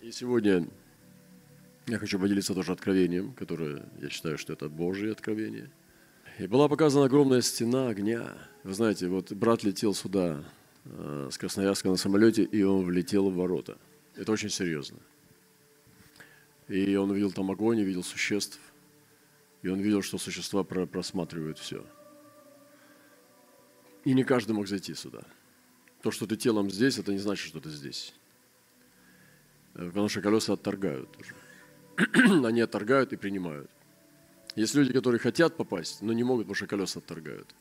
И сегодня я хочу поделиться тоже откровением, которое я считаю, что это Божье откровение. И была показана огромная стена огня. Вы знаете, вот брат летел сюда э, с Красноярска на самолете, и он влетел в ворота. Это очень серьезно. И он видел там огонь, и видел существ. И он видел, что существа просматривают все. И не каждый мог зайти сюда. То, что ты телом здесь, это не значит, что ты здесь. Э, потому что колеса отторгают тоже. Они отторгают и принимают. Есть люди, которые хотят попасть, но не могут, потому что колеса отторгают.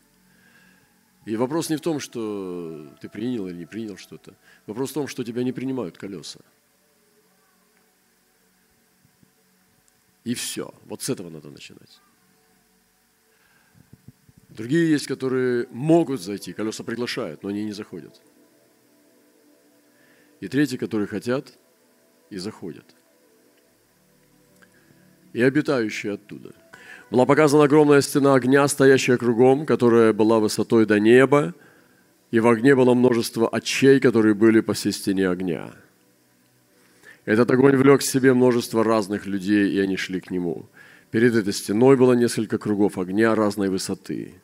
И вопрос не в том, что ты принял или не принял что-то. Вопрос в том, что тебя не принимают колеса. И все. Вот с этого надо начинать. Другие есть, которые могут зайти, колеса приглашают, но они не заходят. И третьи, которые хотят – и заходят. И обитающие оттуда. Была показана огромная стена огня, стоящая кругом, которая была высотой до неба, и в огне было множество очей, которые были по всей стене огня. Этот огонь влек к себе множество разных людей, и они шли к нему. Перед этой стеной было несколько кругов огня разной высоты,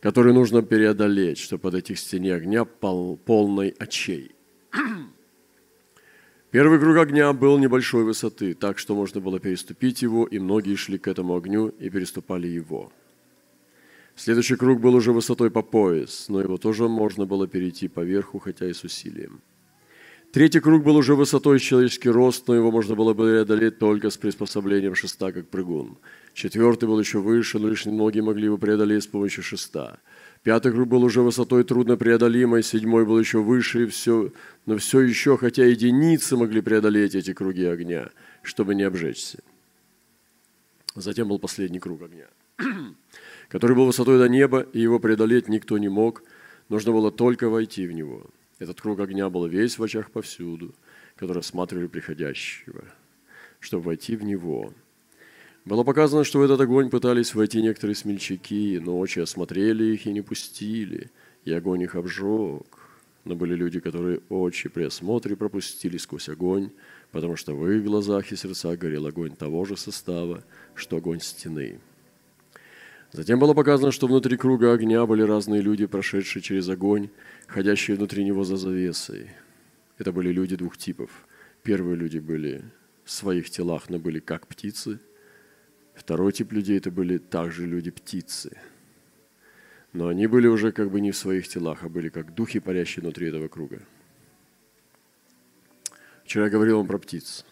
которые нужно преодолеть, чтобы подойти к стене огня пол, полной очей. Первый круг огня был небольшой высоты, так что можно было переступить его, и многие шли к этому огню и переступали его. Следующий круг был уже высотой по пояс, но его тоже можно было перейти поверху, хотя и с усилием. Третий круг был уже высотой человеческий рост, но его можно было преодолеть только с приспособлением шеста, как прыгун. Четвертый был еще выше, но лишь немногие могли его преодолеть с помощью шеста. Пятый круг был уже высотой труднопреодолимой, седьмой был еще выше, и все, но все еще, хотя единицы могли преодолеть эти круги огня, чтобы не обжечься. Затем был последний круг огня, который был высотой до неба, и его преодолеть никто не мог, нужно было только войти в него. Этот круг огня был весь в очах повсюду, которые осматривали приходящего, чтобы войти в него – было показано, что в этот огонь пытались войти некоторые смельчаки, но очи осмотрели их и не пустили, и огонь их обжег. Но были люди, которые очи при осмотре пропустили сквозь огонь, потому что в их глазах и сердцах горел огонь того же состава, что огонь стены. Затем было показано, что внутри круга огня были разные люди, прошедшие через огонь, ходящие внутри него за завесой. Это были люди двух типов. Первые люди были в своих телах, но были как птицы – Второй тип людей – это были также люди-птицы. Но они были уже как бы не в своих телах, а были как духи, парящие внутри этого круга. Вчера я говорил вам про птиц.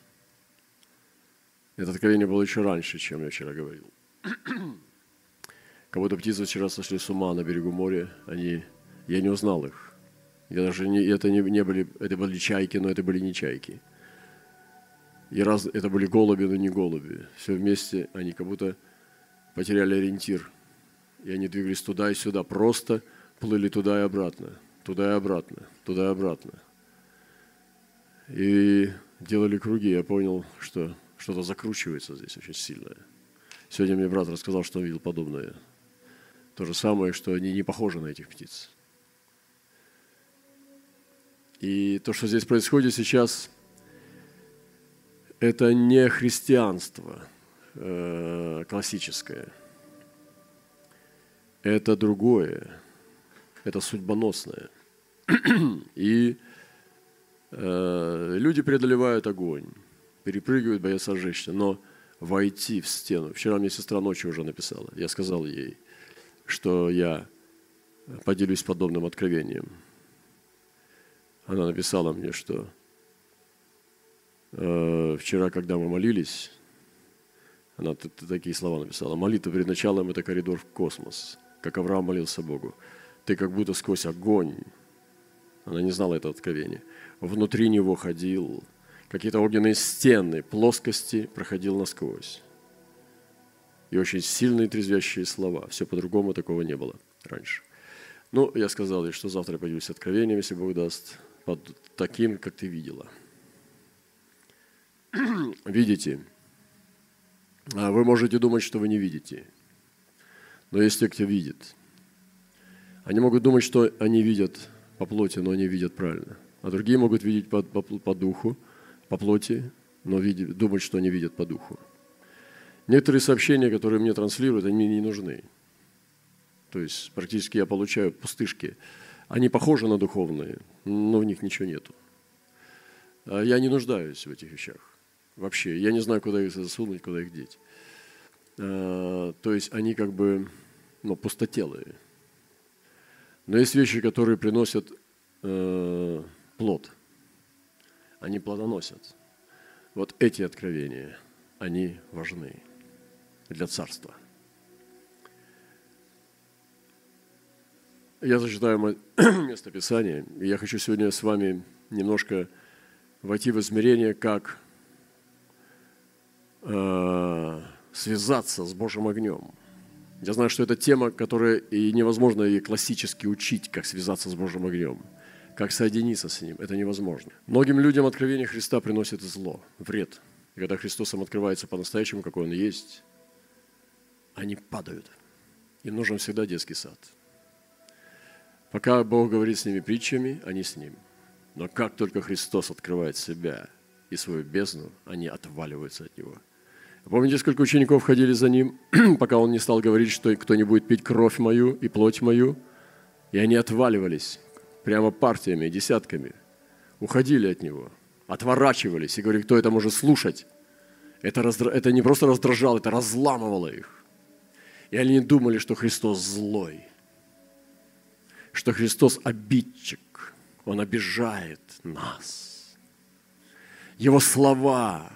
Это откровение было еще раньше, чем я вчера говорил. Как будто птицы вчера сошли с ума на берегу моря. Они, я не узнал их. Я даже не, это не, не были, это были чайки, но это были не чайки. И раз это были голуби, но не голуби. Все вместе они как будто потеряли ориентир. И они двигались туда и сюда, просто плыли туда и обратно, туда и обратно, туда и обратно. И делали круги. Я понял, что что-то закручивается здесь очень сильное. Сегодня мне брат рассказал, что он видел подобное. То же самое, что они не похожи на этих птиц. И то, что здесь происходит сейчас – это не христианство э, классическое. Это другое. Это судьбоносное. И э, люди преодолевают огонь, перепрыгивают, боятся сжечься. Но войти в стену. Вчера мне сестра ночью уже написала. Я сказал ей, что я поделюсь подобным откровением. Она написала мне, что вчера, когда мы молились, она такие слова написала. Молитва перед началом – это коридор в космос, как Авраам молился Богу. Ты как будто сквозь огонь, она не знала это откровение, внутри него ходил, какие-то огненные стены, плоскости проходил насквозь. И очень сильные трезвящие слова. Все по-другому такого не было раньше. Ну, я сказал ей, что завтра я поделюсь откровением, если Бог даст, под таким, как ты видела – видите. А вы можете думать, что вы не видите. Но есть те, кто видит. Они могут думать, что они видят по плоти, но они видят правильно. а другие могут видеть по, по, по духу, по плоти, но видеть, думать, что они видят по духу. Некоторые сообщения, которые мне транслируют, они мне не нужны. То есть практически я получаю пустышки. Они похожи на духовные, но в них ничего нету. А я не нуждаюсь в этих вещах. Вообще, я не знаю, куда их засунуть, куда их деть. А, то есть они как бы ну, пустотелые. Но есть вещи, которые приносят э, плод. Они плодоносят. Вот эти откровения, они важны для царства. Я зачитаю место Писания, и я хочу сегодня с вами немножко войти в измерение, как э, связаться с Божьим огнем. Я знаю, что это тема, которая и невозможно и классически учить, как связаться с Божьим огнем, как соединиться с Ним. Это невозможно. Многим людям откровение Христа приносит зло, вред. И когда Христос им открывается по-настоящему, какой Он есть, они падают. Им нужен всегда детский сад. Пока Бог говорит с ними притчами, они с Ним. Но как только Христос открывает себя и свою бездну, они отваливаются от Него – Помните, сколько учеников ходили за ним, пока он не стал говорить, что кто не будет пить кровь мою и плоть мою? И они отваливались прямо партиями, десятками, уходили от него, отворачивались и говорили, кто это может слушать? Это, раздра... это не просто раздражало, это разламывало их. И они думали, что Христос злой, что Христос обидчик, Он обижает нас. Его слова –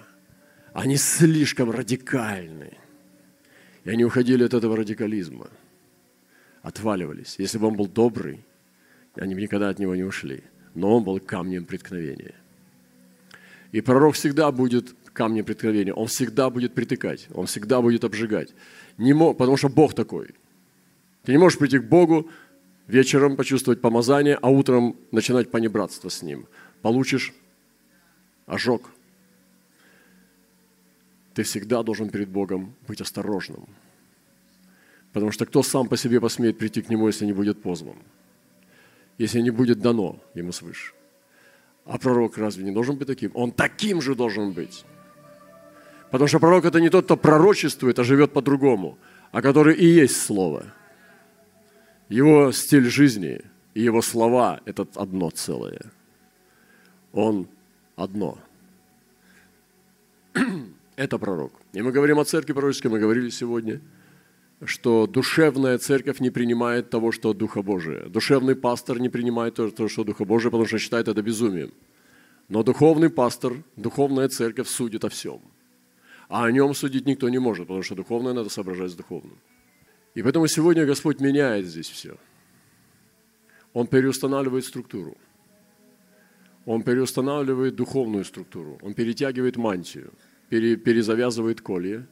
они слишком радикальны. И они уходили от этого радикализма, отваливались. Если бы он был добрый, они бы никогда от него не ушли. Но он был камнем преткновения. И пророк всегда будет камнем преткновения. Он всегда будет притыкать, он всегда будет обжигать. Не мог, потому что Бог такой. Ты не можешь прийти к Богу, вечером почувствовать помазание, а утром начинать понебратство с Ним. Получишь ожог – ты всегда должен перед Богом быть осторожным. Потому что кто сам по себе посмеет прийти к Нему, если не будет позван? Если не будет дано Ему свыше? А пророк разве не должен быть таким? Он таким же должен быть. Потому что пророк это не тот, кто пророчествует, а живет по-другому, а который и есть Слово. Его стиль жизни и его слова – это одно целое. Он одно – это пророк. И мы говорим о церкви пророческой, мы говорили сегодня, что душевная церковь не принимает того, что от Духа Божия. Душевный пастор не принимает то, что от Духа Божия, потому что считает это безумием. Но духовный пастор, духовная церковь судит о всем. А о нем судить никто не может, потому что духовное надо соображать с духовным. И поэтому сегодня Господь меняет здесь все. Он переустанавливает структуру. Он переустанавливает духовную структуру. Он перетягивает мантию – перезавязывает колья,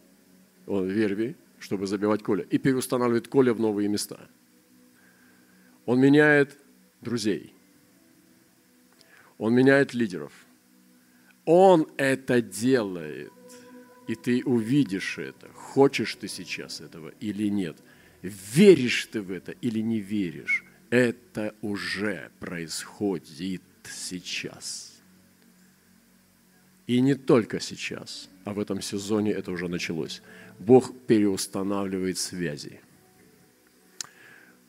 верви, чтобы забивать колья, и переустанавливает колья в новые места. Он меняет друзей. Он меняет лидеров. Он это делает. И ты увидишь это. Хочешь ты сейчас этого или нет. Веришь ты в это или не веришь. Это уже происходит сейчас. И не только сейчас, а в этом сезоне это уже началось. Бог переустанавливает связи.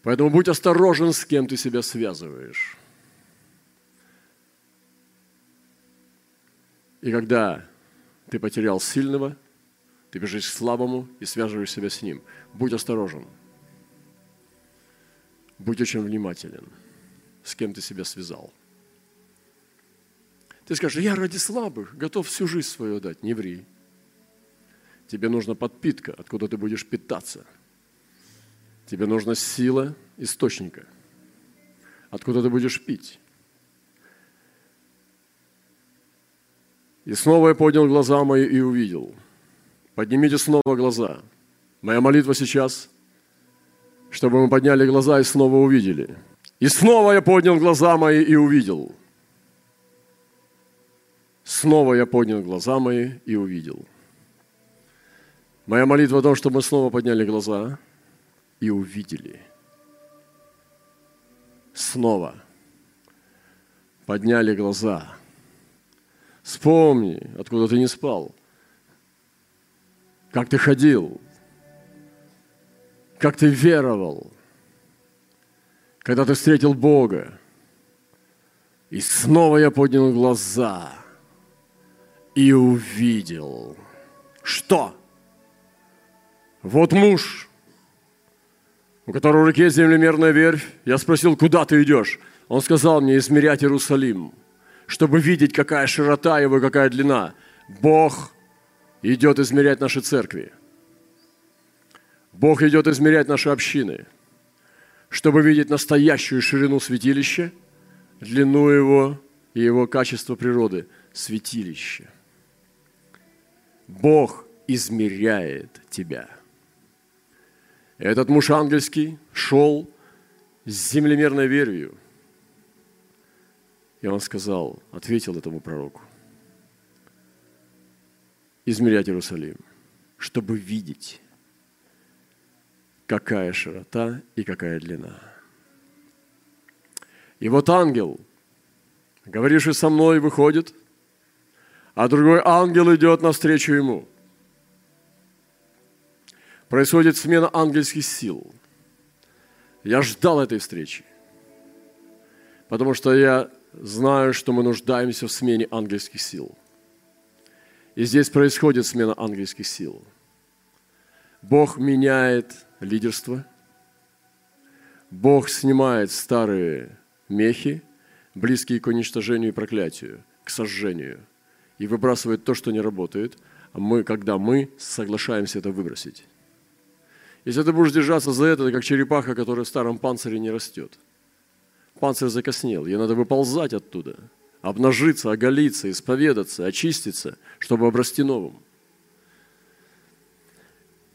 Поэтому будь осторожен, с кем ты себя связываешь. И когда ты потерял сильного, ты бежишь к слабому и связываешь себя с ним. Будь осторожен. Будь очень внимателен, с кем ты себя связал. Ты скажешь, я ради слабых готов всю жизнь свою дать. Не ври. Тебе нужна подпитка, откуда ты будешь питаться. Тебе нужна сила источника, откуда ты будешь пить. И снова я поднял глаза мои и увидел. Поднимите снова глаза. Моя молитва сейчас, чтобы мы подняли глаза и снова увидели. И снова я поднял глаза мои и увидел. Снова я поднял глаза мои и увидел. Моя молитва о том, чтобы мы снова подняли глаза и увидели. Снова. подняли глаза. Вспомни, откуда ты не спал. Как ты ходил. Как ты веровал. Когда ты встретил Бога. И снова я поднял глаза и увидел. Что? Вот муж, у которого в руке землемерная верфь. Я спросил, куда ты идешь? Он сказал мне, измерять Иерусалим, чтобы видеть, какая широта его и какая длина. Бог идет измерять наши церкви. Бог идет измерять наши общины, чтобы видеть настоящую ширину святилища – длину его и его качество природы – святилище. Бог измеряет тебя. Этот муж ангельский шел с землемерной верою. И он сказал, ответил этому пророку, измерять Иерусалим, чтобы видеть, какая широта и какая длина – и вот ангел, говоривший со мной, выходит, а другой ангел идет навстречу ему. Происходит смена ангельских сил. Я ждал этой встречи, потому что я знаю, что мы нуждаемся в смене ангельских сил. И здесь происходит смена ангельских сил. Бог меняет лидерство. Бог снимает старые мехи, близкие к уничтожению и проклятию, к сожжению, и выбрасывает то, что не работает, а мы, когда мы соглашаемся это выбросить. Если ты будешь держаться за это, это как черепаха, которая в старом панцире не растет. Панцирь закоснел, ей надо выползать оттуда, обнажиться, оголиться, исповедаться, очиститься, чтобы обрасти новым.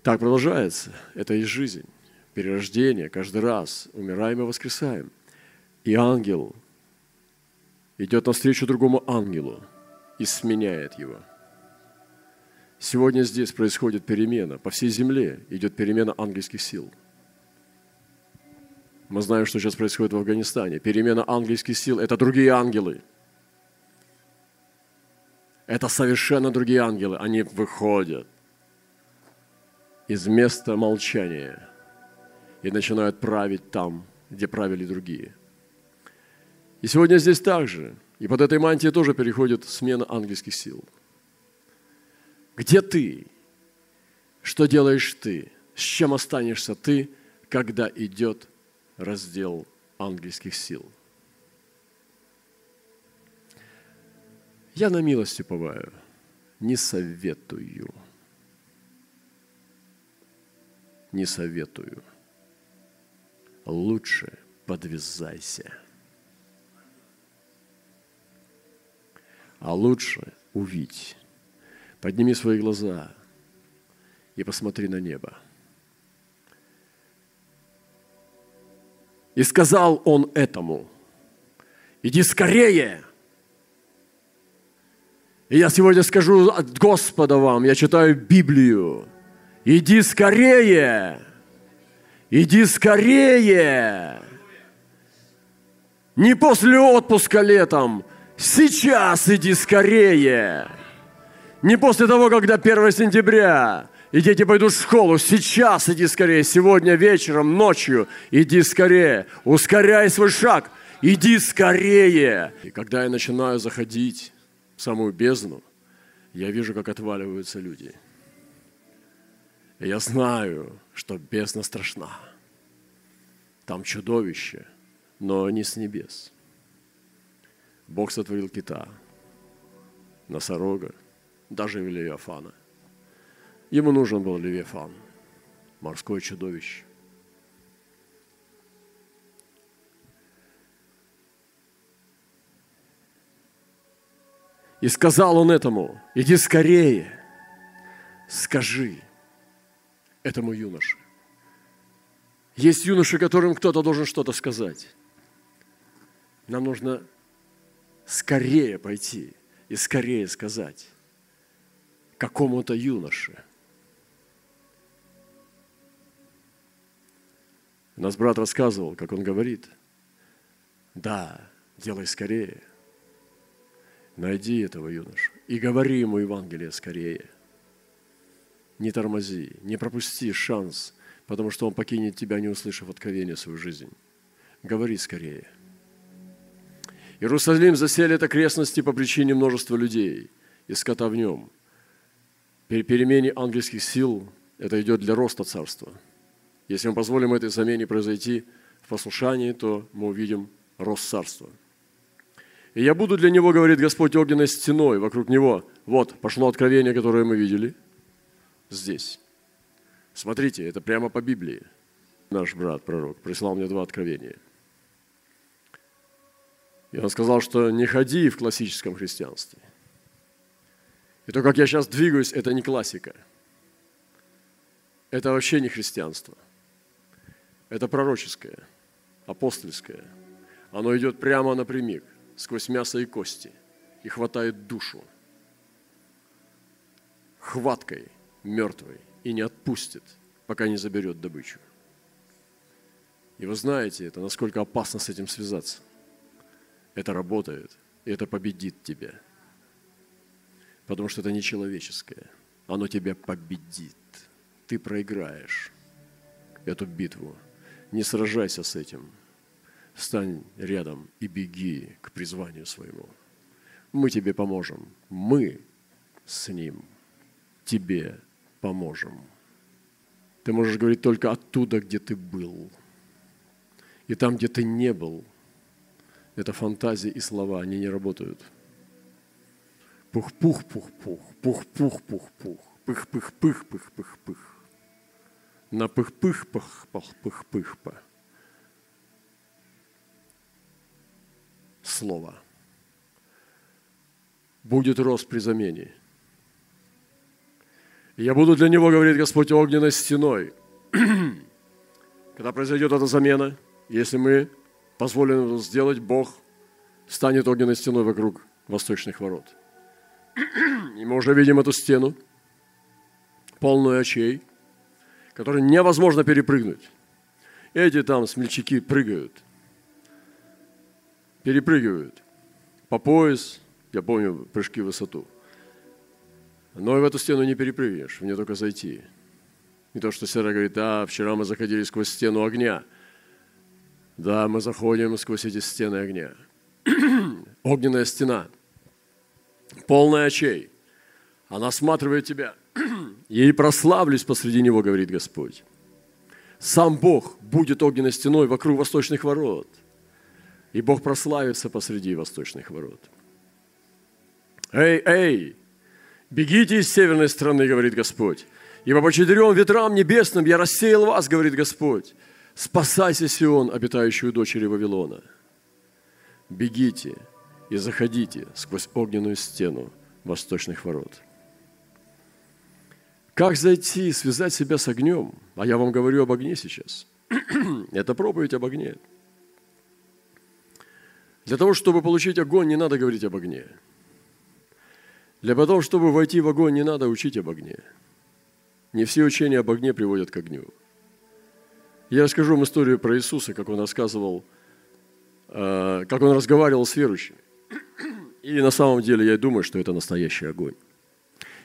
Так продолжается. Это и жизнь. Перерождение. Каждый раз умираем и воскресаем – и ангел идет навстречу другому ангелу и сменяет его. Сегодня здесь происходит перемена. По всей земле идет перемена ангельских сил. Мы знаем, что сейчас происходит в Афганистане. Перемена ангельских сил – это другие ангелы. Это совершенно другие ангелы. Они выходят из места молчания и начинают править там, где правили другие – и сегодня здесь также. И под этой мантией тоже переходит смена ангельских сил. Где ты? Что делаешь ты? С чем останешься ты, когда идет раздел ангельских сил? Я на милость уповаю, не советую. Не советую. Лучше подвязайся – а лучше увидь. Подними свои глаза и посмотри на небо. И сказал он этому, иди скорее. И я сегодня скажу от Господа вам, я читаю Библию. Иди скорее, иди скорее. Не после отпуска летом, Сейчас иди скорее. Не после того, когда 1 сентября, и дети пойдут в школу. Сейчас иди скорее. Сегодня вечером, ночью иди скорее. Ускоряй свой шаг. Иди скорее. И когда я начинаю заходить в самую бездну, я вижу, как отваливаются люди. И я знаю, что бездна страшна. Там чудовище, но не с небес – Бог сотворил кита, носорога, даже Левиафана. Ему нужен был Левиафан, морское чудовище. И сказал он этому, иди скорее, скажи этому юноше. Есть юноши, которым кто-то должен что-то сказать. Нам нужно скорее пойти и скорее сказать какому-то юноше. Нас брат рассказывал, как он говорит, да, делай скорее, Найди этого юношу и говори ему Евангелие скорее. Не тормози, не пропусти шанс, потому что он покинет тебя, не услышав откровения свою жизнь. Говори скорее. Иерусалим заселит окрестности по причине множества людей и скота в нем. При перемене ангельских сил это идет для роста царства. Если мы позволим этой замене произойти в послушании, то мы увидим рост царства. И я буду для него, говорит Господь, огненной стеной вокруг него. Вот, пошло откровение, которое мы видели здесь. Смотрите, это прямо по Библии. Наш брат, пророк, прислал мне два откровения. И он сказал, что не ходи в классическом христианстве. И то, как я сейчас двигаюсь, это не классика. Это вообще не христианство. Это пророческое, апостольское. Оно идет прямо напрямик, сквозь мясо и кости, и хватает душу хваткой мертвой и не отпустит, пока не заберет добычу. И вы знаете это, насколько опасно с этим связаться – это работает, и это победит тебя. Потому что это не человеческое. Оно тебя победит. Ты проиграешь эту битву. Не сражайся с этим. Стань рядом и беги к призванию своему. Мы тебе поможем. Мы с ним тебе поможем. Ты можешь говорить только оттуда, где ты был. И там, где ты не был – это фантазии и слова, они не работают. Пух-пух-пух-пух, пух-пух-пух-пух, пых-пых-пых-пых-пых-пых. На пых-пых-пых-пых-пых-па. Слово. Будет рост при замене. Я буду для него, говорит Господь, огненной стеной. Когда произойдет эта замена, если мы позволено сделать, Бог станет огненной стеной вокруг восточных ворот. И мы уже видим эту стену, полную очей, которую невозможно перепрыгнуть. Эти там смельчаки прыгают, перепрыгивают по пояс, я помню прыжки в высоту. Но и в эту стену не перепрыгнешь, в нее только зайти. Не то, что Сера говорит, а, вчера мы заходили сквозь стену огня – да, мы заходим сквозь эти стены огня. Огненная стена, полная очей. Она осматривает тебя. Ей прославлюсь посреди него, говорит Господь. Сам Бог будет огненной стеной вокруг восточных ворот. И Бог прославится посреди восточных ворот. Эй, эй, бегите из северной страны, говорит Господь. Ибо по четырем ветрам небесным я рассеял вас, говорит Господь. Спасайся, Сион, обитающую дочери Вавилона. Бегите и заходите сквозь огненную стену восточных ворот. Как зайти, связать себя с огнем? А я вам говорю об огне сейчас. Это проповедь об огне. Для того, чтобы получить огонь, не надо говорить об огне. Для того, чтобы войти в огонь, не надо учить об огне. Не все учения об огне приводят к огню. Я расскажу вам историю про Иисуса, как он рассказывал, э, как он разговаривал с верующими. И на самом деле я думаю, что это настоящий огонь.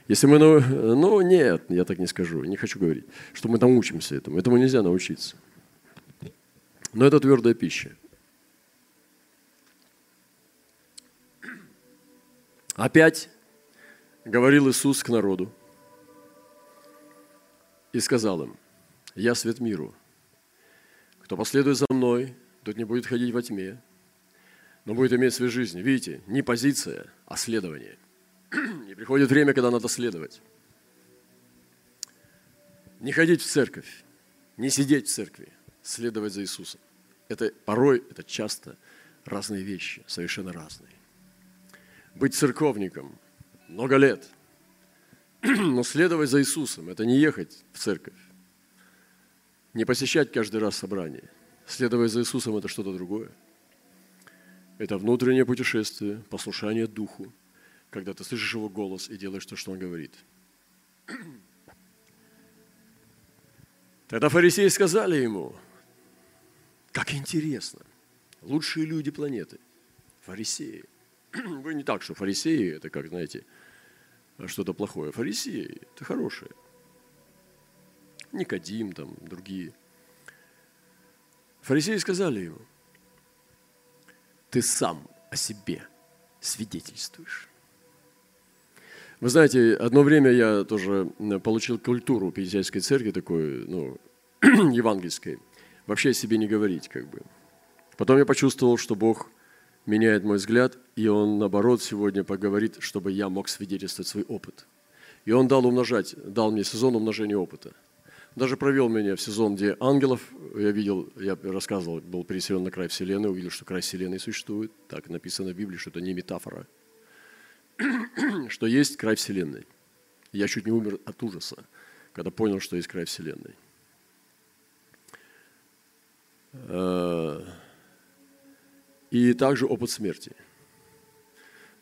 Если мы, ну, ну нет, я так не скажу, не хочу говорить, что мы научимся этому. Этому нельзя научиться. Но это твердая пища. Опять говорил Иисус к народу и сказал им, я свет миру. Кто последует за мной, тот не будет ходить во тьме, но будет иметь свою жизнь. Видите, не позиция, а следование. И приходит время, когда надо следовать. Не ходить в церковь, не сидеть в церкви, следовать за Иисусом. Это порой, это часто разные вещи, совершенно разные. Быть церковником много лет, но следовать за Иисусом – это не ехать в церковь, не посещать каждый раз собрание. Следовать за Иисусом – это что-то другое. Это внутреннее путешествие, послушание Духу, когда ты слышишь Его голос и делаешь то, что Он говорит. Тогда фарисеи сказали ему, как интересно, лучшие люди планеты, фарисеи, Вы не так, что фарисеи – это как, знаете, что-то плохое. Фарисеи – это хорошие. Никодим, там, другие. Фарисеи сказали ему, ты сам о себе свидетельствуешь. Вы знаете, одно время я тоже получил культуру Пятидесятской церкви такой, ну, евангельской. Вообще о себе не говорить, как бы. Потом я почувствовал, что Бог меняет мой взгляд, и Он, наоборот, сегодня поговорит, чтобы я мог свидетельствовать свой опыт. И Он дал умножать, дал мне сезон умножения опыта. Даже провел меня в сезон, где ангелов я видел, я рассказывал, был переселен на край Вселенной, увидел, что край Вселенной существует. Так написано в Библии, что это не метафора – что есть край Вселенной. Я чуть не умер от ужаса, когда понял, что есть край Вселенной. Э, и также опыт смерти.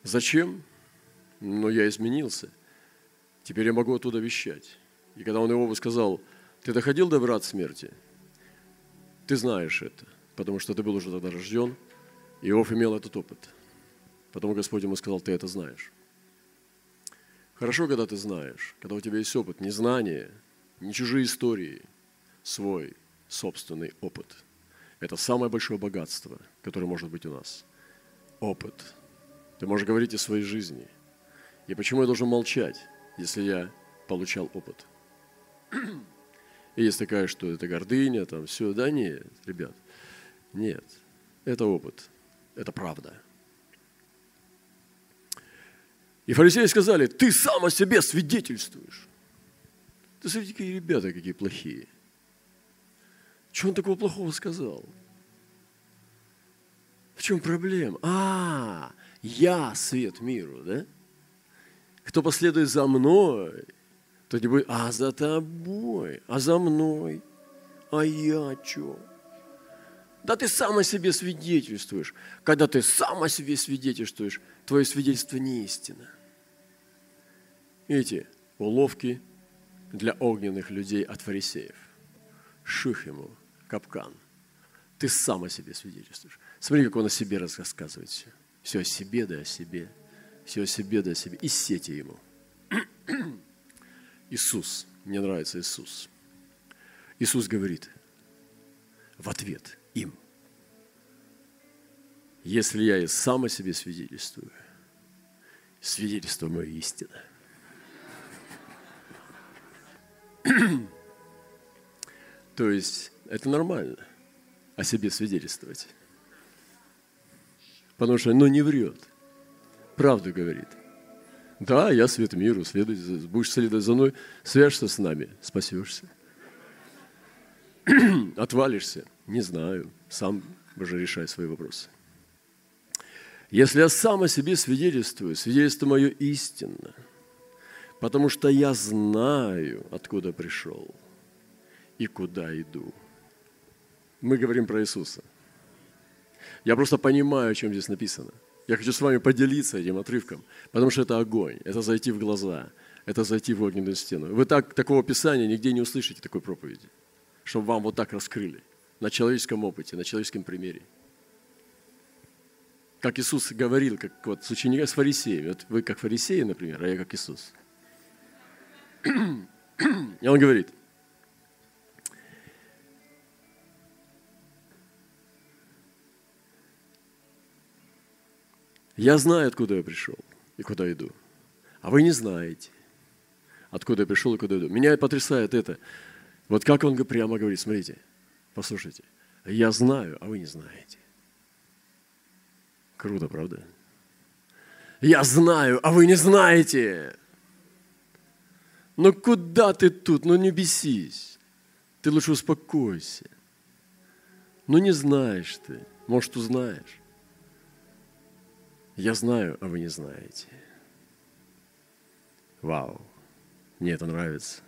Зачем? Но я изменился. Теперь я могу оттуда вещать. И когда он его сказал, ты доходил до врат смерти? Ты знаешь это, потому что ты был уже тогда рожден. Иов имел этот опыт – Потом Господь ему сказал, ты это знаешь. Хорошо, когда ты знаешь, когда у тебя есть опыт, не знание, не чужие истории, свой собственный опыт. Это самое большое богатство, которое может быть у нас. Опыт. Ты можешь говорить о своей жизни. И почему я должен молчать, если я получал опыт? И есть такая, что это гордыня, там все. Да нет, ребят, нет. Это опыт, это правда – и фарисеи сказали, ты сам о себе свидетельствуешь. Ты смотрите, какие ребята какие плохие. Что он такого плохого сказал? В чем проблема? А, я свет миру, да? Кто последует за мной, то не будет, а за тобой, а за мной, а я что? Да ты сам о себе свидетельствуешь. Когда ты сам о себе свидетельствуешь, твое свидетельство не истина эти уловки для огненных людей от фарисеев. Ших ему, капкан. Ты сам о себе свидетельствуешь. Смотри, как он о себе рассказывает все. Все о себе, да о себе. Все о себе, да о себе. И сети ему. Иисус. Мне нравится Иисус. Иисус говорит в ответ им. Если я и сам о себе свидетельствую, свидетельство мое истина. То есть это нормально о себе свидетельствовать. Потому что, ну, не врет. Правду говорит. Да, я свет миру, следуй, будешь следовать за мной, свяжешься с нами, спасешься. Отвалишься, не знаю, сам уже решай свои вопросы. Если я сам о себе свидетельствую, свидетельство мое истинно – потому что я знаю, откуда пришел и куда иду. Мы говорим про Иисуса. Я просто понимаю, о чем здесь написано. Я хочу с вами поделиться этим отрывком, потому что это огонь, это зайти в глаза, это зайти в огненную стену. Вы так, такого писания нигде не услышите, такой проповеди, чтобы вам вот так раскрыли на человеческом опыте, на человеческом примере. Как Иисус говорил, как вот с учениками, с фарисеями. Вот вы как фарисеи, например, а я как Иисус – и он говорит, я знаю, откуда я пришел и куда иду, а вы не знаете, откуда я пришел и куда иду. Меня потрясает это. Вот как он прямо говорит, смотрите, послушайте, я знаю, а вы не знаете. Круто, правда? Я знаю, а вы не знаете. Ну куда ты тут? Ну не бесись. Ты лучше успокойся. Ну не знаешь ты. Может, узнаешь. Я знаю, а вы не знаете. Вау. Мне это нравится.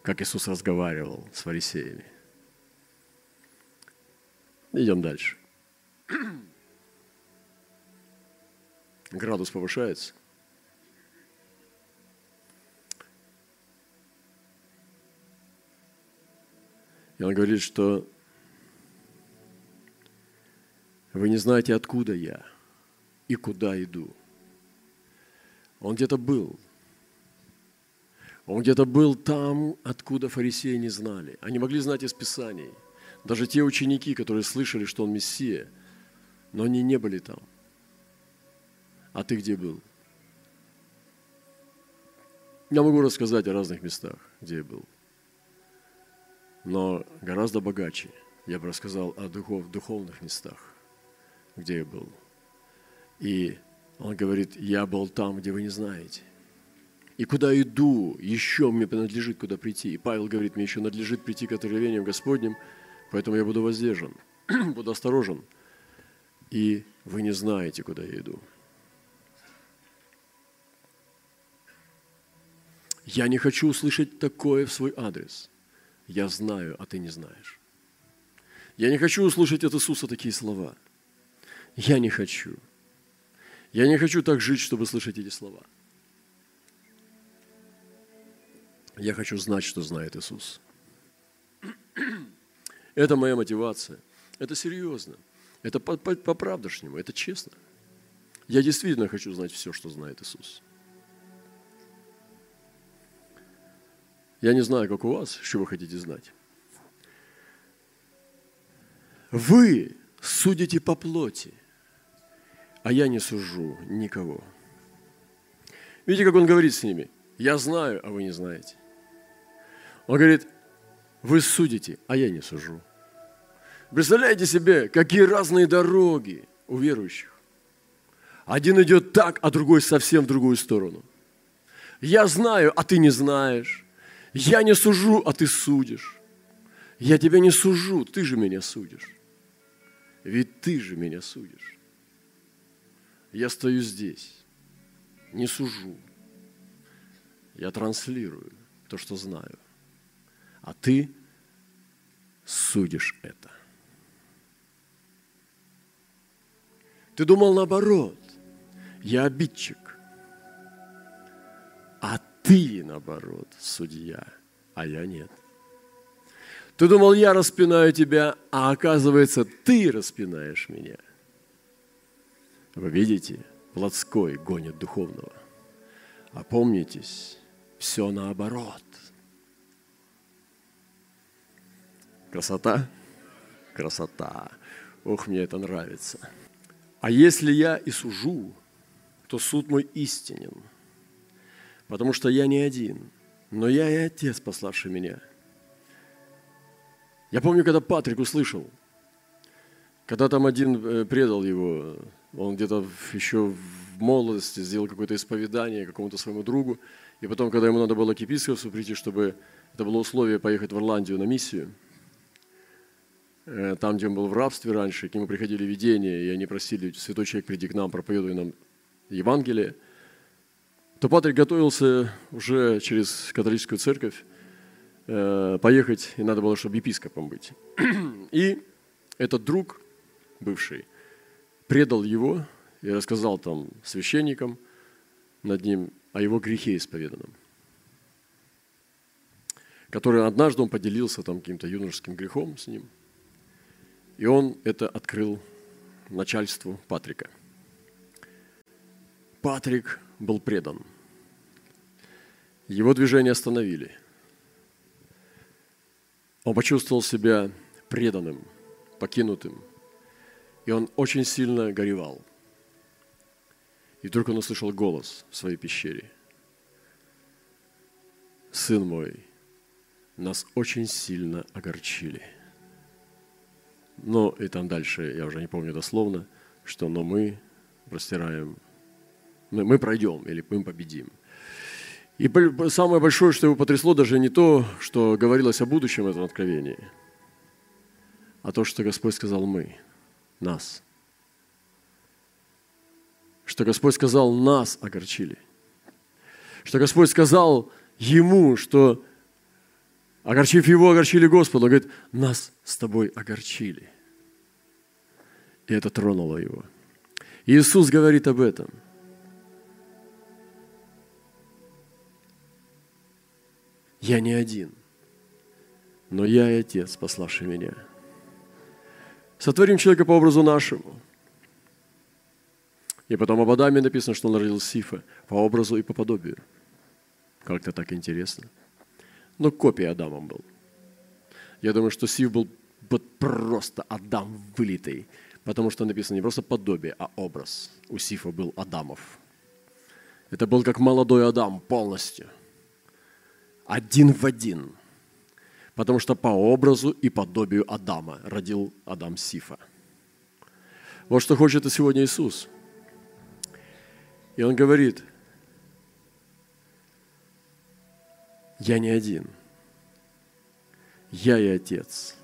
Как Иисус разговаривал с фарисеями. Идем дальше. Градус повышается. И он говорит, что вы не знаете, откуда я и куда иду. Он где-то был. Он где-то был там, откуда фарисеи не знали. Они могли знать из Писаний. Даже те ученики, которые слышали, что он Мессия, но они не были там. А ты где был? Я могу рассказать о разных местах, где я был. Но гораздо богаче я бы рассказал о духов, духовных местах, где я был. И он говорит, я был там, где вы не знаете. И куда иду, еще мне принадлежит куда прийти. И Павел говорит, мне еще надлежит прийти к откровениям Господним, поэтому я буду воздержан, буду осторожен. И вы не знаете, куда я иду. Я не хочу услышать такое в свой адрес. Я знаю, а ты не знаешь. Я не хочу услышать от Иисуса такие слова. Я не хочу. Я не хочу так жить, чтобы слышать эти слова. Я хочу знать, что знает Иисус. Это моя мотивация. Это серьезно. Это по-правдошнему, это честно. Я действительно хочу знать все, что знает Иисус. Я не знаю, как у вас, что вы хотите знать. Вы судите по плоти, а я не сужу никого. Видите, как он говорит с ними? Я знаю, а вы не знаете. Он говорит, вы судите, а я не сужу. Представляете себе, какие разные дороги у верующих. Один идет так, а другой совсем в другую сторону. Я знаю, а ты не знаешь. Я не сужу, а ты судишь. Я тебя не сужу, ты же меня судишь. Ведь ты же меня судишь. Я стою здесь, не сужу. Я транслирую то, что знаю. А ты судишь это. Ты думал наоборот. Я обидчик. А ты, наоборот, судья, а я нет. Ты думал, я распинаю тебя, а оказывается, ты распинаешь меня. Вы видите, плотской гонит духовного. Опомнитесь, все наоборот. Красота? Красота. Ох, мне это нравится. А если я и сужу, то суд мой истинен – потому что я не один, но я и Отец, пославший меня. Я помню, когда Патрик услышал, когда там один э, предал его, он где-то еще в молодости сделал какое-то исповедание какому-то своему другу, и потом, когда ему надо было к епископству прийти, чтобы это было условие поехать в Ирландию на миссию, э, там, где он был в рабстве раньше, к нему приходили видения, и они просили, святой человек, приди к нам, проповедуй нам Евангелие – то Патрик готовился уже через католическую церковь э, поехать, и надо было, чтобы епископом быть. И этот друг, бывший, предал его и рассказал там священникам над ним о его грехе исповеданном, который однажды он поделился там каким-то юношеским грехом с ним, и он это открыл начальству Патрика. Патрик был предан. Его движение остановили. Он почувствовал себя преданным, покинутым. И он очень сильно горевал. И вдруг он услышал голос в своей пещере. «Сын мой, нас очень сильно огорчили». Но и там дальше, я уже не помню дословно, что «но мы простираем мы, мы пройдем или мы победим. И самое большое, что его потрясло, даже не то, что говорилось о будущем в этом откровении, а то, что Господь сказал «мы», «нас». Что Господь сказал «нас огорчили». Что Господь сказал ему, что огорчив его, огорчили Господа. Он говорит, нас с тобой огорчили. И это тронуло его. Иисус говорит об этом – Я не один, но я и Отец, пославший меня. Сотворим человека по образу нашему. И потом об Адаме написано, что он родил Сифа по образу и по подобию. Как-то так интересно. Но копия Адамом был. Я думаю, что Сиф был просто Адам вылитый, потому что написано не просто подобие, а образ. У Сифа был Адамов. Это был как молодой Адам полностью. Один в один. Потому что по образу и подобию Адама родил Адам Сифа. Вот что хочет и сегодня Иисус. И Он говорит, я не один. Я и Отец,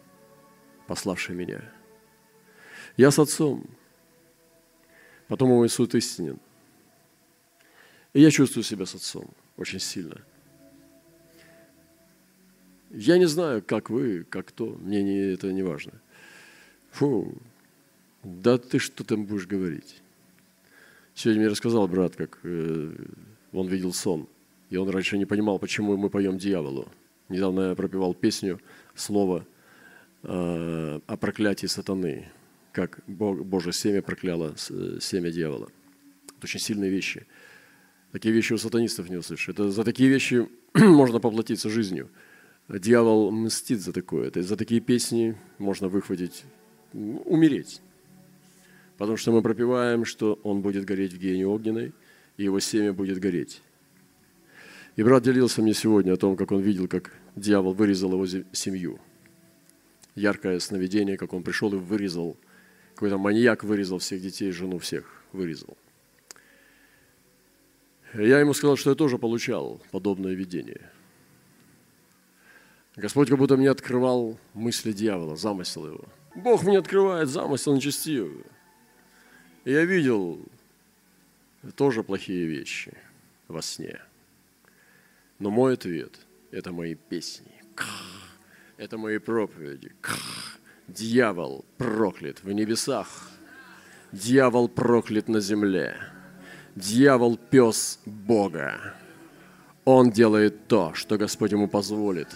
пославший меня. Я с Отцом, потому мой суд истинен. И я чувствую себя с Отцом очень сильно. Я не знаю, как вы, как кто, мне не, это не важно. Фу, да ты что там будешь говорить? Сегодня мне рассказал брат, как э, он видел сон, и он раньше не понимал, почему мы поем дьяволу. Недавно я пропевал песню, слово э, о проклятии сатаны, как Бог, Божье семя прокляло э, семя дьявола. Это очень сильные вещи – Такие вещи у сатанистов не услышишь. Это за такие вещи можно поплатиться жизнью. Дьявол мстит за такое. За такие песни можно выхватить, умереть. Потому что мы пропиваем, что он будет гореть в гене огненной, и его семя будет гореть. И брат делился мне сегодня о том, как он видел, как дьявол вырезал его семью. Яркое сновидение, как он пришел и вырезал, какой-то маньяк вырезал всех детей, жену всех вырезал – я ему сказал, что я тоже получал подобное видение. Господь как будто мне открывал мысли дьявола, замысел его. Бог мне открывает замысел нечестивый. И я видел тоже плохие вещи во сне. Но мой ответ – это мои песни. Это мои проповеди. Дьявол проклят в небесах. Дьявол проклят на земле. Дьявол – пес Бога. Он делает то, что Господь ему позволит.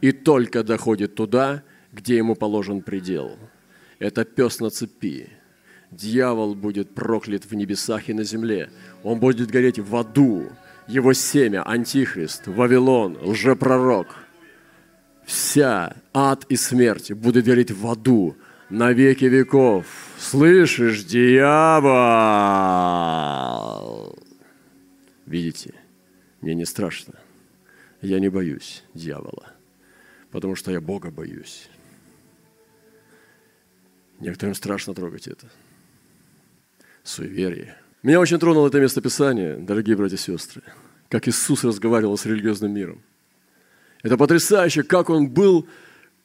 И только доходит туда, где ему положен предел. Это пес на цепи. Дьявол будет проклят в небесах и на земле. Он будет гореть в аду. Его семя – Антихрист, Вавилон, лжепророк. Вся ад и смерть будут гореть в аду – на веки веков. Слышишь, дьявол? Видите, мне не страшно. Я не боюсь дьявола, потому что я Бога боюсь. Некоторым страшно трогать это. Суеверие. Меня очень тронуло это местописание, дорогие братья и сестры, как Иисус разговаривал с религиозным миром. Это потрясающе, как он был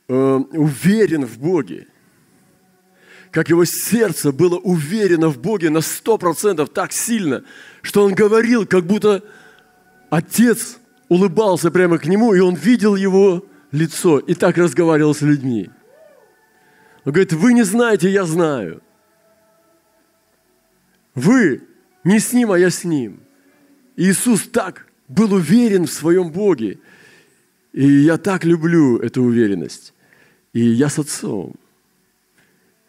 э, уверен в Боге как его сердце было уверено в Боге на сто процентов так сильно, что он говорил, как будто отец улыбался прямо к нему, и он видел его лицо и так разговаривал с людьми. Он говорит, вы не знаете, я знаю. Вы не с ним, а я с ним. И Иисус так был уверен в своем Боге. И я так люблю эту уверенность. И я с Отцом.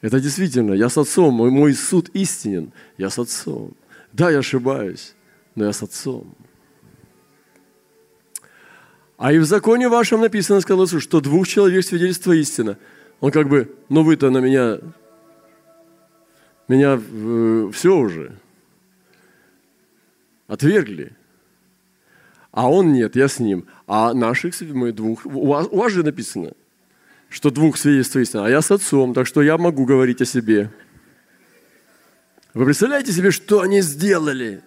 Это действительно, я с Отцом, мой, мой суд истинен, я с Отцом. Да, я ошибаюсь, но я с Отцом. А и в законе вашем написано, сказал Иисус, что двух человек свидетельство истина. Он как бы, ну вы-то на меня, меня э, все уже отвергли. А он нет, я с ним. А наших мы двух, у вас, у вас же написано – что двух свидетельств истина, а я с отцом, так что я могу говорить о себе. Вы представляете себе, что они сделали?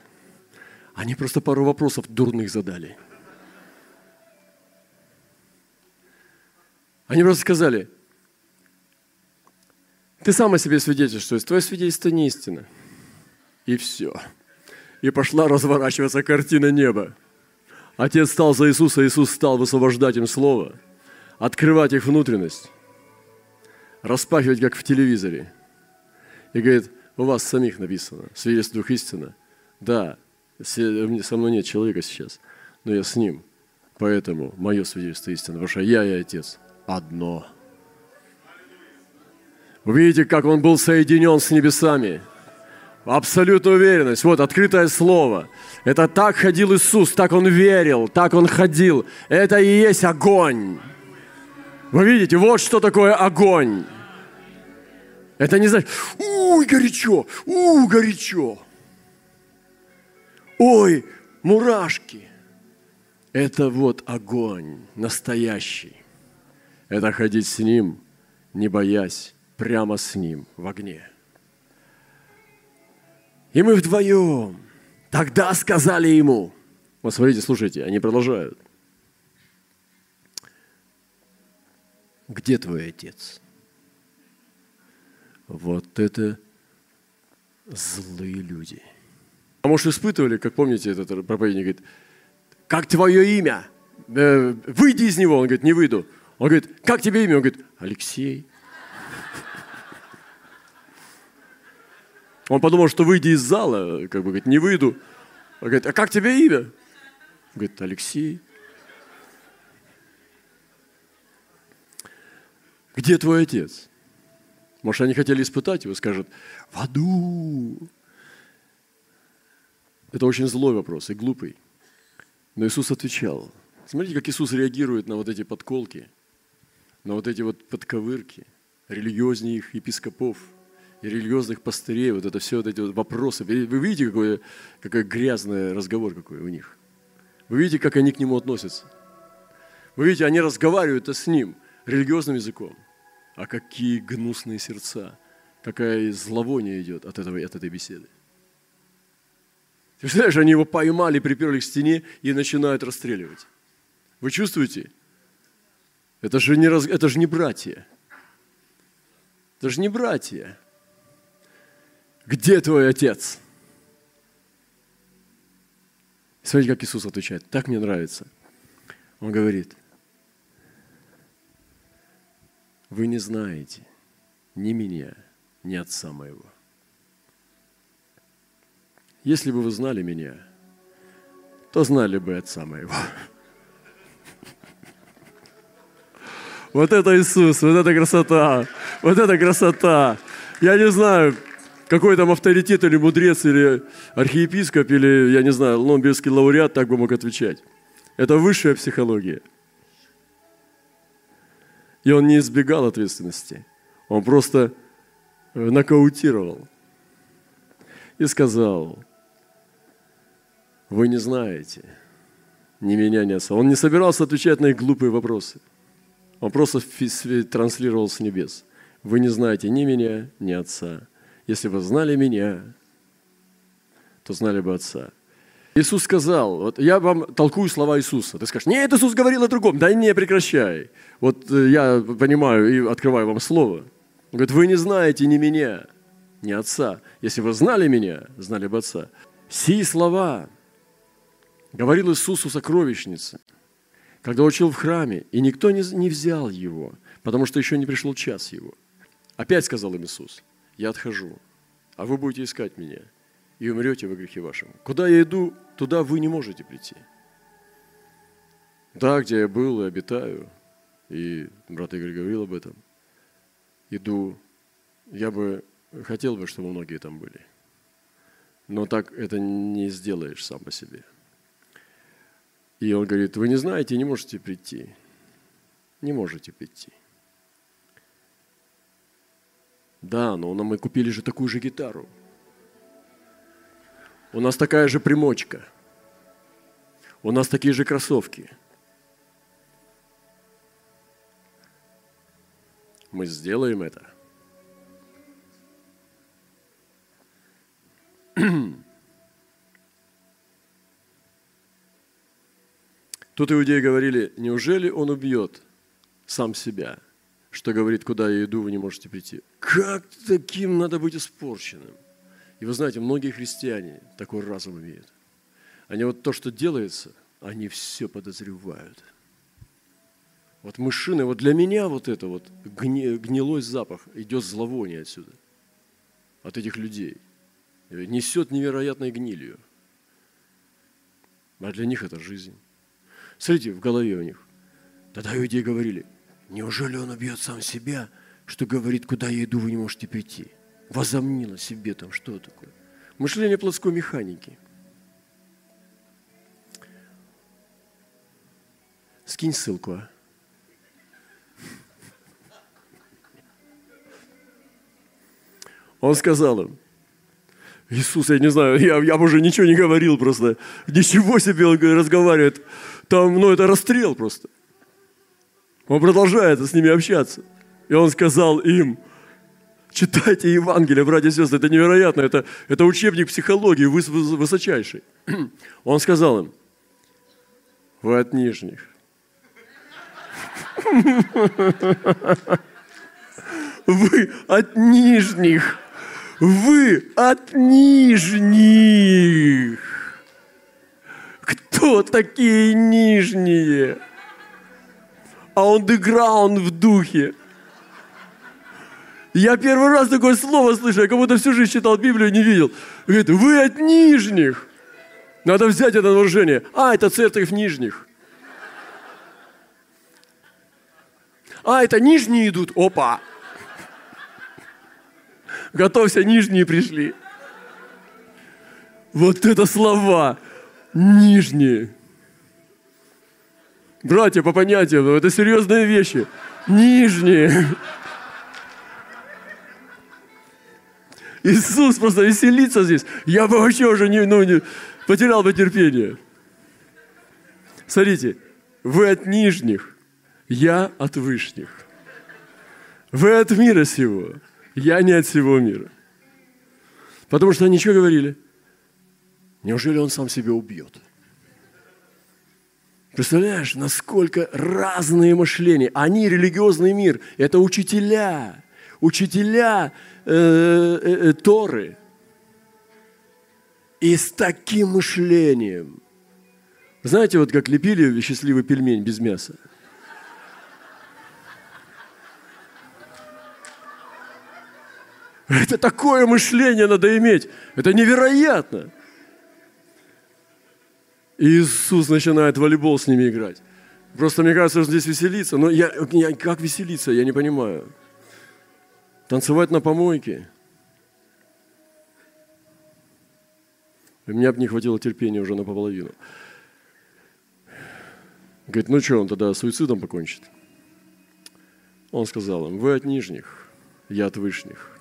Они просто пару вопросов дурных задали. Они просто сказали, ты сам о себе свидетельствуешь, твое свидетельство не истина. И все. И пошла разворачиваться картина неба. Отец стал за Иисуса, Иисус стал высвобождать им Слово – открывать их внутренность, распахивать, как в телевизоре. И говорит, у вас самих написано, свидетельство Дух истина. Да, со мной нет человека сейчас, но я с ним. Поэтому мое свидетельство истина, потому что я и Отец одно. Вы видите, как он был соединен с небесами. Абсолютная уверенность. Вот открытое слово. Это так ходил Иисус, так Он верил, так Он ходил. Это и есть огонь. Вы видите, вот что такое огонь. Это не значит, уй, горячо, уй, горячо. Ой, мурашки. Это вот огонь настоящий. Это ходить с Ним, не боясь, прямо с Ним в огне. И мы вдвоем тогда сказали ему, вот смотрите, слушайте, они продолжают. Где твой отец? Вот это злые люди. А может, испытывали, как помните, этот проповедник говорит, как твое имя? Э, выйди из него. Он говорит, не выйду. Он говорит, как тебе имя? Он говорит, Алексей. Он подумал, что выйди из зала, как бы говорит, не выйду. Он говорит, а как тебе имя? Он говорит, Алексей. Где твой отец? Может, они хотели испытать его, скажут, в аду. Это очень злой вопрос и глупый. Но Иисус отвечал. Смотрите, как Иисус реагирует на вот эти подколки, на вот эти вот подковырки, религиозных епископов – и религиозных пастырей, вот это все вот эти вот вопросы. Вы видите, какой, какой грязный разговор какой у них? Вы видите, как они к нему относятся? Вы видите, они разговаривают с ним религиозным языком. А какие гнусные сердца, какая зловоние идет от, этого, от этой беседы. Ты представляешь, они его поймали, приперли к стене и начинают расстреливать. Вы чувствуете? Это же не, раз, это же не братья. Это же не братья где твой отец? Смотрите, как Иисус отвечает. Так мне нравится. Он говорит, вы не знаете ни меня, ни отца моего. Если бы вы знали меня, то знали бы отца моего. Вот это Иисус, вот это красота, вот это красота. Я не знаю, какой там авторитет или мудрец, или архиепископ, или, я не знаю, Нобелевский лауреат так бы мог отвечать. Это высшая психология. И он не избегал ответственности. Он просто э, нокаутировал. И сказал, вы не знаете ни меня, ни отца. Он не собирался отвечать на их глупые вопросы. Он просто транслировал с небес. Вы не знаете ни меня, ни отца. Если бы знали меня, то знали бы Отца. Иисус сказал, вот я вам толкую слова Иисуса. Ты скажешь, нет, Иисус говорил о другом. Да не прекращай. Вот э, я понимаю и открываю вам слово. Он говорит, вы не знаете ни меня, ни Отца. Если бы знали меня, знали бы Отца. Сии слова говорил Иисус у сокровищницы, когда учил в храме, и никто не, не взял его, потому что еще не пришел час его. Опять сказал им Иисус, я отхожу, а вы будете искать меня и умрете во грехе вашем. Куда я иду, туда вы не можете прийти. Да, где я был и обитаю, и брат Игорь говорил об этом, иду, я бы хотел бы, чтобы многие там были. Но так это не сделаешь сам по себе. И он говорит, вы не знаете, не можете прийти. Не можете прийти. Да, но мы купили же такую же гитару. У нас такая же примочка. У нас такие же кроссовки. Мы сделаем это. Тут иудеи говорили, неужели он убьет сам себя – что говорит, куда я иду, вы не можете прийти. Как таким надо быть испорченным? И вы знаете, многие христиане такой разум имеют. Они вот то, что делается, они все подозревают. Вот мышины, вот для меня вот это вот гни, гнилой запах, идет зловоние отсюда, от этих людей. Несет невероятной гнилью. А для них это жизнь. Смотрите, в голове у них. Тогда иудеи говорили – Неужели он убьет сам себя, что говорит, куда я иду, вы не можете прийти? Возомнил о себе там, что такое? Мышление плотской механики. Скинь ссылку, а? Он сказал им, Иисус, я не знаю, я, я уже ничего не говорил просто. Ничего себе он разговаривает. Там, ну, это расстрел просто. Он продолжает с ними общаться. И он сказал им, читайте Евангелие, братья и сестры, это невероятно, это, это учебник психологии выс, высочайший. Он сказал им, вы от нижних. Вы от нижних. Вы от нижних. Кто такие нижние? А он деграунд в духе. Я первый раз такое слово слышу, я как будто всю жизнь читал Библию и не видел. Говорит, вы от нижних. Надо взять это выражение. А, это церковь нижних. А, это нижние идут. Опа. Готовься, нижние пришли. Вот это слова. Нижние. Братья, по понятиям, ну, это серьезные вещи. Нижние. Иисус просто веселится здесь. Я бы вообще уже не, ну, не потерял бы терпение. Смотрите, вы от нижних, я от вышних. Вы от мира сего, я не от всего мира. Потому что они что говорили? Неужели он сам себя убьет? Представляешь, насколько разные мышления. Они религиозный мир. Это учителя. Учителя э, э, э, Торы. И с таким мышлением. Знаете, вот как лепили счастливый пельмень без мяса? Это такое мышление надо иметь. Это невероятно. Иисус начинает волейбол с ними играть. Просто мне кажется, что здесь веселиться. Но я, я, как веселиться, я не понимаю. Танцевать на помойке. И мне бы не хватило терпения уже наполовину. Говорит, ну что, он тогда суицидом покончит? Он сказал им, вы от нижних, я от вышних.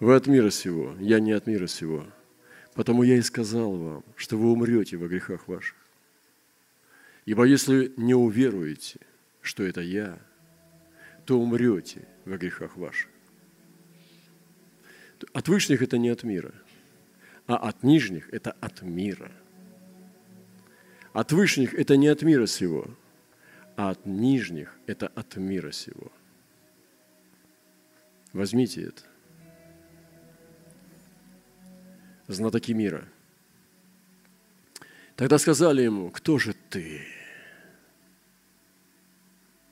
Вы от мира сего, я не от мира сего. Потому я и сказал вам, что вы умрете во грехах ваших. Ибо если не уверуете, что это я, то умрете во грехах ваших. От вышних это не от мира, а от нижних это от мира. От вышних это не от мира сего, а от нижних это от мира сего. Возьмите это знатоки мира. Тогда сказали ему, кто же ты?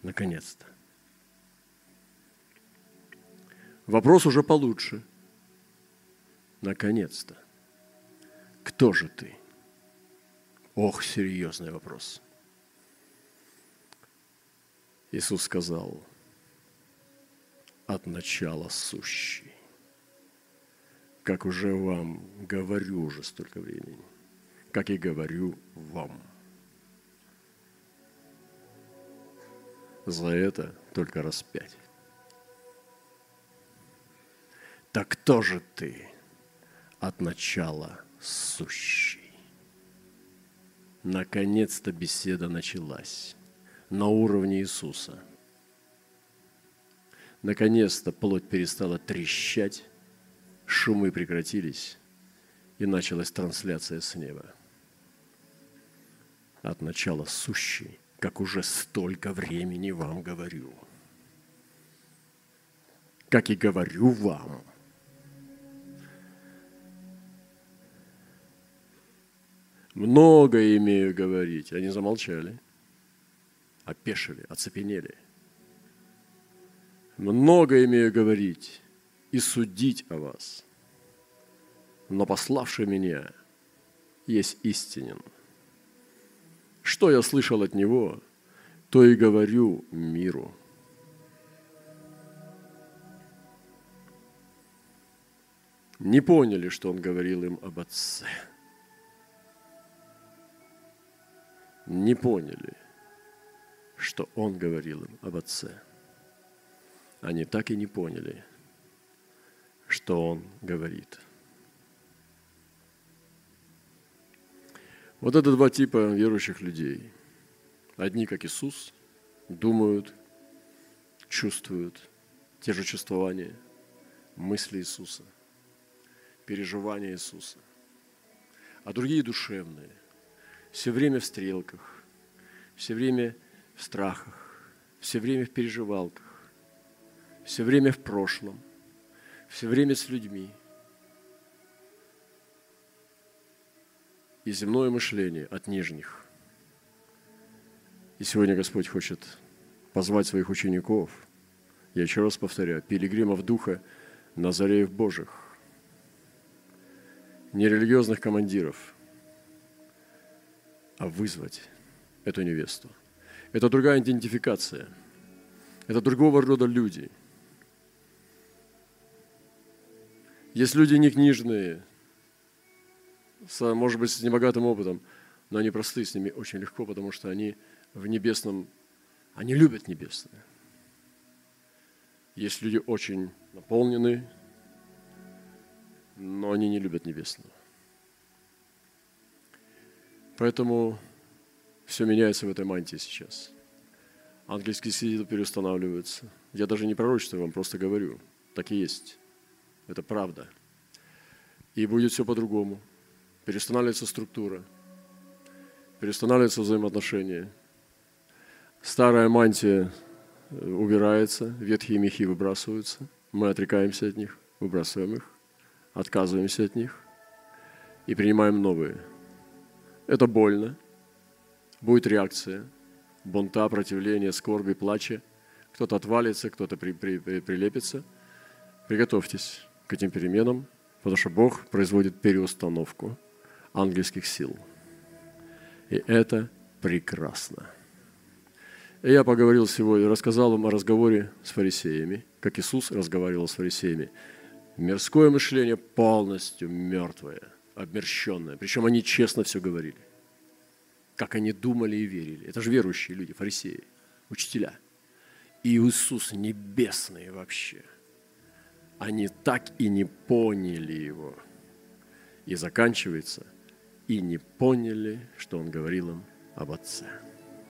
Наконец-то. Вопрос уже получше. Наконец-то. Кто же ты? Ох, серьезный вопрос. Иисус сказал, от начала сущий как уже вам говорю уже столько времени, как и говорю вам. За это только раз пять. Так кто же ты от начала сущий? Наконец-то беседа началась на уровне Иисуса. Наконец-то плоть перестала трещать, шумы прекратились, и началась трансляция с неба. От начала сущий, как уже столько времени вам говорю. Как и говорю вам. Много имею говорить. Они замолчали, опешили, оцепенели. Много имею говорить и судить о вас. Но пославший меня есть истинен. Что я слышал от него, то и говорю миру. не поняли, что Он говорил им об Отце. Не поняли, что Он говорил им об Отце. Они так и не поняли, что Он говорит. Вот это два типа верующих людей. Одни, как Иисус, думают, чувствуют те же чувствования, мысли Иисуса, переживания Иисуса. А другие душевные, все время в стрелках, все время в страхах, все время в переживалках, все время в прошлом, все время с людьми. И земное мышление от нижних. И сегодня Господь хочет позвать своих учеников, я еще раз повторяю, пилигримов Духа, Назареев Божьих, не религиозных командиров, а вызвать эту невесту. Это другая идентификация. Это другого рода люди. Есть люди не книжные, может быть, с небогатым опытом, но они простые, с ними очень легко, потому что они в небесном, они любят небесное. Есть люди очень наполненные, но они не любят небесного. Поэтому все меняется в этой мантии сейчас. Ангельские силы переустанавливаются. Я даже не пророчествую вам, просто говорю. Так и есть. Это правда. И будет все по-другому. Переустанавливается структура. Переустанавливаются взаимоотношения. Старая мантия э, убирается, ветхие мехи выбрасываются. Мы отрекаемся от них, выбрасываем их, отказываемся от них и принимаем новые. Это больно. Будет реакция. Бунта, противления, скорби, плача. Кто-то отвалится, кто-то при, при, при, прилепится. Приготовьтесь к этим переменам, потому что Бог производит переустановку ангельских сил. И это прекрасно. И я поговорил сегодня, рассказал вам о разговоре с фарисеями, как Иисус разговаривал с фарисеями. Мирское мышление полностью мертвое, обмерщенное. Причем они честно все говорили. Как они думали и верили. Это же верующие люди, фарисеи, учителя. И Иисус небесный вообще. Они так и не поняли его. И заканчивается, и не поняли, что он говорил им об Отце.